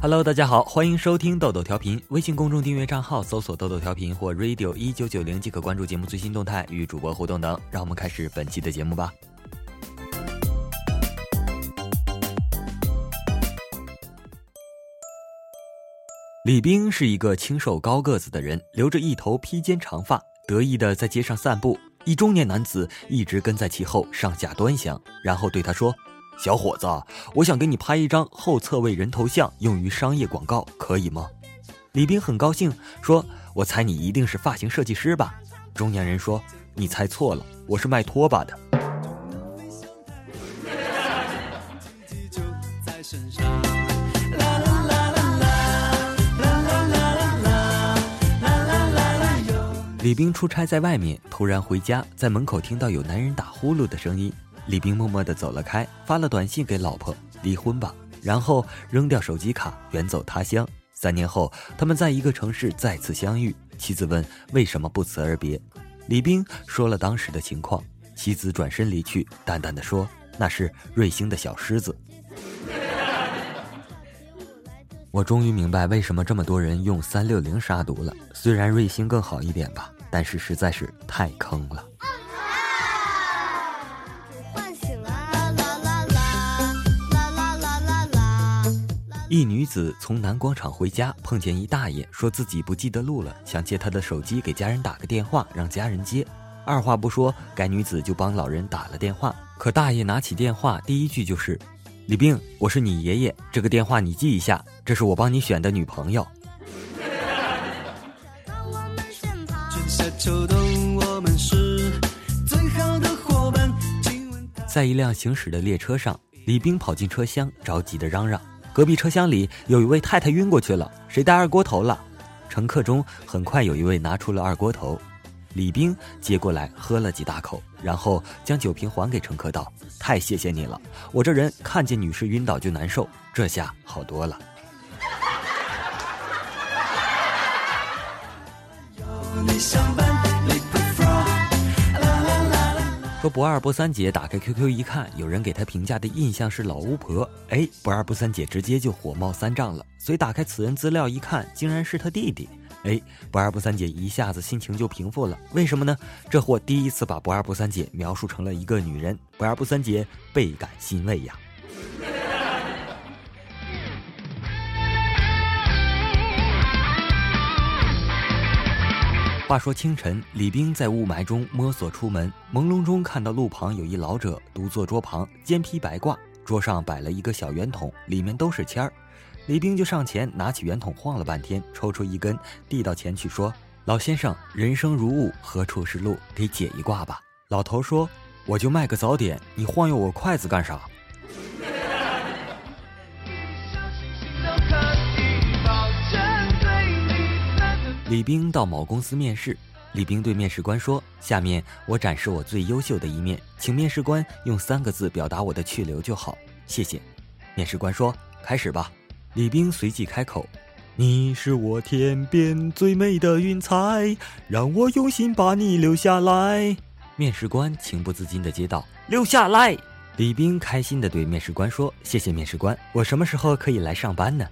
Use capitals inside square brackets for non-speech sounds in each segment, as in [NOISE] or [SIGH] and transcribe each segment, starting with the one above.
Hello，大家好，欢迎收听豆豆调频。微信公众订阅账号搜索“豆豆调频”或 “radio 一九九零”即可关注节目最新动态与主播互动等。让我们开始本期的节目吧。李冰是一个清瘦高个子的人，留着一头披肩长发，得意的在街上散步。一中年男子一直跟在其后，上下端详，然后对他说。小伙子，我想给你拍一张后侧位人头像，用于商业广告，可以吗？李斌很高兴，说：“我猜你一定是发型设计师吧？”中年人说：“你猜错了，我是卖拖把的。”李斌出差在外面，突然回家，在门口听到有男人打呼噜的声音。李冰默默地走了开，发了短信给老婆：“离婚吧。”然后扔掉手机卡，远走他乡。三年后，他们在一个城市再次相遇。妻子问：“为什么不辞而别？”李冰说了当时的情况。妻子转身离去，淡淡的说：“那是瑞星的小狮子。”我终于明白为什么这么多人用三六零杀毒了。虽然瑞星更好一点吧，但是实在是太坑了。一女子从南广场回家，碰见一大爷，说自己不记得路了，想借他的手机给家人打个电话，让家人接。二话不说，该女子就帮老人打了电话。可大爷拿起电话，第一句就是：“李冰，我是你爷爷，这个电话你记一下，这是我帮你选的女朋友。”在一辆行驶的列车上，李冰跑进车厢，着急的嚷嚷。隔壁车厢里有一位太太晕过去了，谁带二锅头了？乘客中很快有一位拿出了二锅头，李冰接过来喝了几大口，然后将酒瓶还给乘客道：“太谢谢你了，我这人看见女士晕倒就难受，这下好多了。”你相伴说不二不三姐打开 QQ 一看，有人给她评价的印象是老巫婆。哎，不二不三姐直接就火冒三丈了。所以打开此人资料一看，竟然是他弟弟。哎，不二不三姐一下子心情就平复了。为什么呢？这货第一次把不二不三姐描述成了一个女人，不二不三姐倍感欣慰呀。话说清晨，李冰在雾霾中摸索出门，朦胧中看到路旁有一老者独坐桌旁，肩披白褂，桌上摆了一个小圆筒，里面都是签儿。李冰就上前拿起圆筒晃了半天，抽出一根递到前去说：“老先生，人生如雾，何处是路？给解一卦吧。”老头说：“我就卖个早点，你晃悠我筷子干啥？”李冰到某公司面试，李冰对面试官说：“下面我展示我最优秀的一面，请面试官用三个字表达我的去留就好，谢谢。”面试官说：“开始吧。”李冰随即开口：“你是我天边最美的云彩，让我用心把你留下来。”面试官情不自禁地接道：“留下来。”李冰开心地对面试官说：“谢谢面试官，我什么时候可以来上班呢？”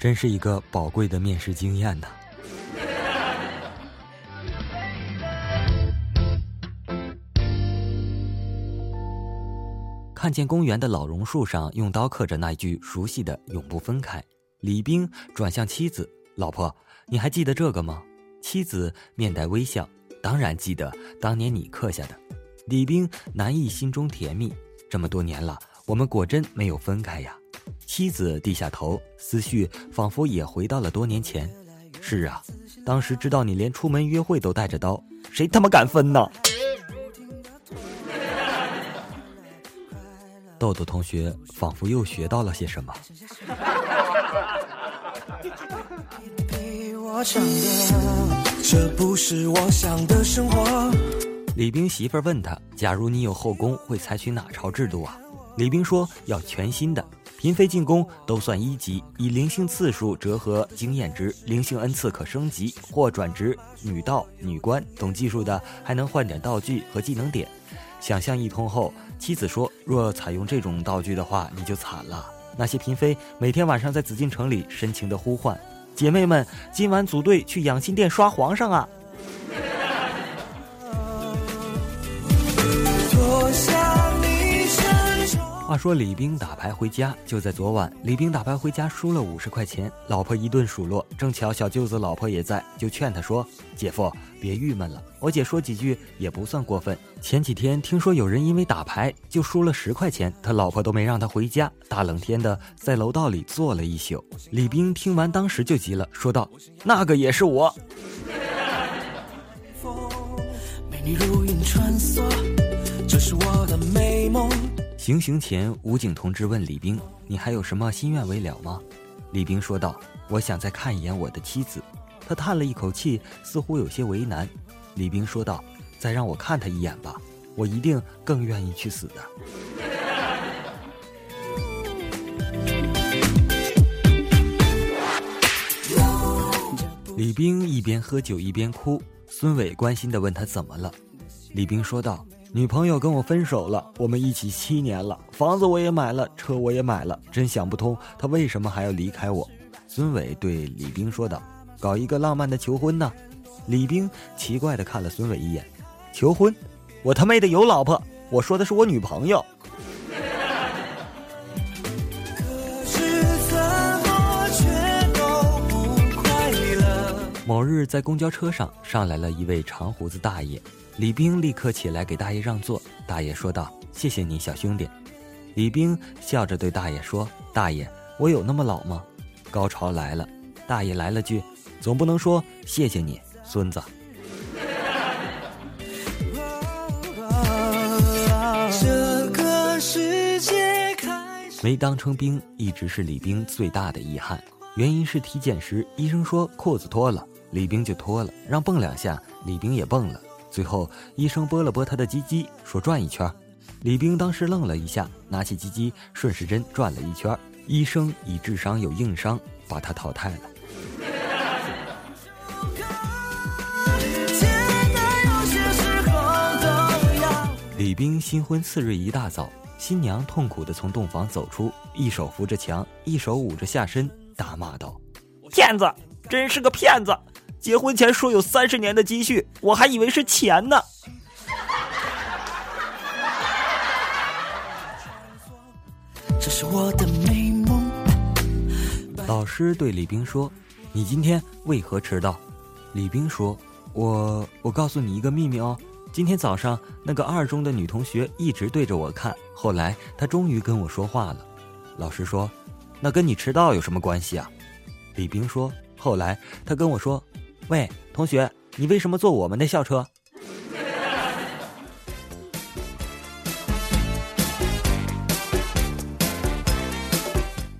真是一个宝贵的面试经验呐！看见公园的老榕树上用刀刻着那句熟悉的“永不分开”，李冰转向妻子：“老婆，你还记得这个吗？”妻子面带微笑：“当然记得，当年你刻下的。”李冰难抑心中甜蜜，这么多年了，我们果真没有分开呀。妻子低下头，思绪仿佛也回到了多年前。是啊，当时知道你连出门约会都带着刀，谁他妈敢分呢？豆豆同学仿佛又学到了些什么。李冰媳妇问他：“假如你有后宫，会采取哪朝制度啊？”李冰说：“要全新的。”嫔妃进宫都算一级，以灵性次数折合经验值，灵性恩赐可升级或转职女道、女官，懂技术的还能换点道具和技能点。想象一通后，妻子说：“若采用这种道具的话，你就惨了。”那些嫔妃每天晚上在紫禁城里深情的呼唤：“姐妹们，今晚组队去养心殿刷皇上啊！”话说李兵打牌回家，就在昨晚。李兵打牌回家输了五十块钱，老婆一顿数落。正巧小舅子老婆也在，就劝他说：“姐夫，别郁闷了，我姐说几句也不算过分。前几天听说有人因为打牌就输了十块钱，他老婆都没让他回家，大冷天的在楼道里坐了一宿。”李兵听完当时就急了，说道：“那个也是我。”这是我的美梦。临行前，武警同志问李兵：“你还有什么心愿未了吗？”李兵说道：“我想再看一眼我的妻子。”他叹了一口气，似乎有些为难。李兵说道：“再让我看他一眼吧，我一定更愿意去死的。”李兵一边喝酒一边哭。孙伟关心地问他怎么了。李兵说道。女朋友跟我分手了，我们一起七年了，房子我也买了，车我也买了，真想不通她为什么还要离开我。孙伟对李冰说道：“搞一个浪漫的求婚呢。”李冰奇怪的看了孙伟一眼：“求婚？我他妹的有老婆！我说的是我女朋友。”某日在公交车上，上来了一位长胡子大爷。李冰立刻起来给大爷让座，大爷说道：“谢谢你，小兄弟。”李冰笑着对大爷说：“大爷，我有那么老吗？”高潮来了，大爷来了句：“总不能说谢谢你，孙子。”没当成兵一直是李冰最大的遗憾，原因是体检时医生说裤子脱了，李兵就脱了，让蹦两下，李兵也蹦了。最后，医生拨了拨他的鸡鸡，说转一圈。李兵当时愣了一下，拿起鸡鸡，顺时针转了一圈。医生以智商有硬伤，把他淘汰了。李兵新婚次日一大早，新娘痛苦地从洞房走出，一手扶着墙，一手捂着下身，大骂道：“骗子，真是个骗子！”结婚前说有三十年的积蓄，我还以为是钱呢。这是我的美梦。老师对李冰说：“你今天为何迟到？”李冰说：“我我告诉你一个秘密哦，今天早上那个二中的女同学一直对着我看，后来她终于跟我说话了。”老师说：“那跟你迟到有什么关系啊？”李冰说：“后来她跟我说。”喂，同学，你为什么坐我们的校车？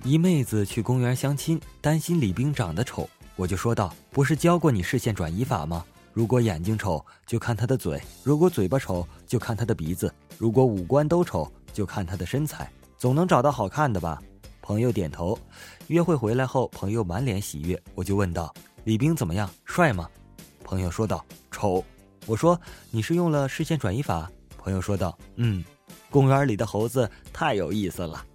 一妹子去公园相亲，担心李兵长得丑，我就说道：“不是教过你视线转移法吗？如果眼睛丑，就看他的嘴；如果嘴巴丑，就看他的鼻子；如果五官都丑，就看他的身材，总能找到好看的吧？”朋友点头。约会回来后，朋友满脸喜悦，我就问道。李冰怎么样？帅吗？朋友说道：“丑。”我说：“你是用了视线转移法？”朋友说道：“嗯，公园里的猴子太有意思了。”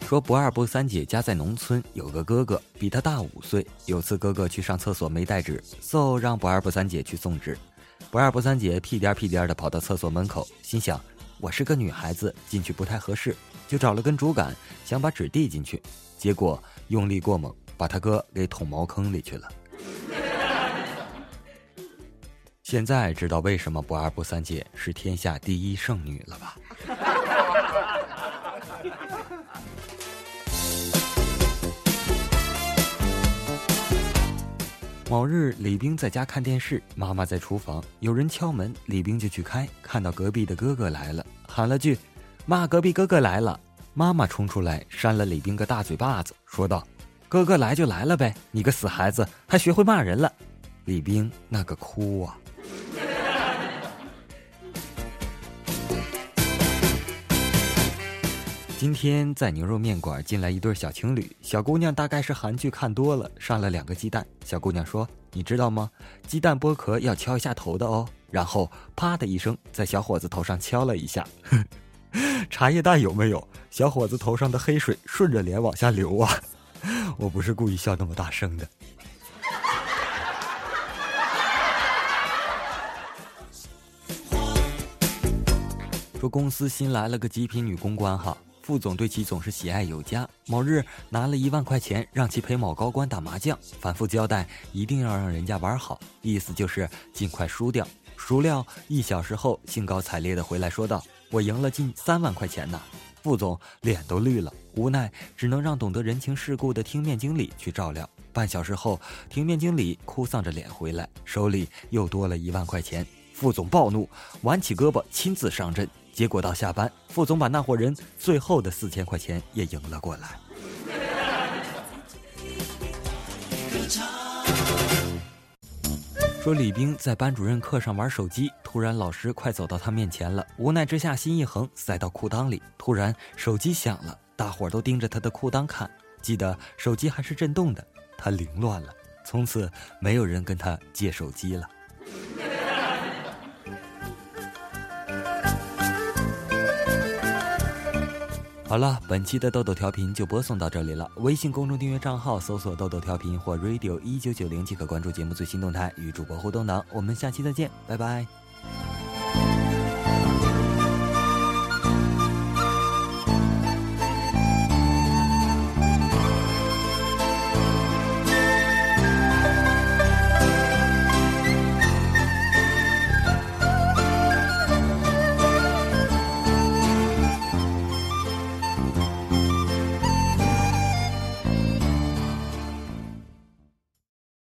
[LAUGHS] 说不二不三姐家在农村，有个哥哥比他大五岁。有次哥哥去上厕所没带纸，，so 让不二不三姐去送纸。不二不三姐屁颠屁颠的跑到厕所门口，心想。我是个女孩子，进去不太合适，就找了根竹竿，想把纸递进去，结果用力过猛，把他哥给捅茅坑里去了。现在知道为什么不二不三姐是天下第一剩女了吧？某日，李冰在家看电视，妈妈在厨房，有人敲门，李冰就去开，看到隔壁的哥哥来了，喊了句：“妈，隔壁哥哥来了！”妈妈冲出来扇了李冰个大嘴巴子，说道：“哥哥来就来了呗，你个死孩子，还学会骂人了！”李冰那个哭啊！今天在牛肉面馆进来一对小情侣，小姑娘大概是韩剧看多了，上了两个鸡蛋。小姑娘说：“你知道吗？鸡蛋剥壳要敲一下头的哦。”然后啪的一声，在小伙子头上敲了一下。茶叶蛋有没有？小伙子头上的黑水顺着脸往下流啊！我不是故意笑那么大声的。说公司新来了个极品女公关哈。副总对其总是喜爱有加。某日拿了一万块钱让其陪某高官打麻将，反复交代一定要让人家玩好，意思就是尽快输掉。孰料一小时后，兴高采烈地回来说道：“我赢了近三万块钱呢！”副总脸都绿了，无奈只能让懂得人情世故的厅面经理去照料。半小时后，厅面经理哭丧着脸回来，手里又多了一万块钱。副总暴怒，挽起胳膊亲自上阵。结果到下班，副总把那伙人最后的四千块钱也赢了过来。说李冰在班主任课上玩手机，突然老师快走到他面前了，无奈之下心一横，塞到裤裆里。突然手机响了，大伙儿都盯着他的裤裆看，记得手机还是震动的，他凌乱了，从此没有人跟他借手机了。好了，本期的豆豆调频就播送到这里了。微信公众订阅账号搜索“豆豆调频”或 “radio 一九九零”即可关注节目最新动态，与主播互动呢。我们下期再见，拜拜。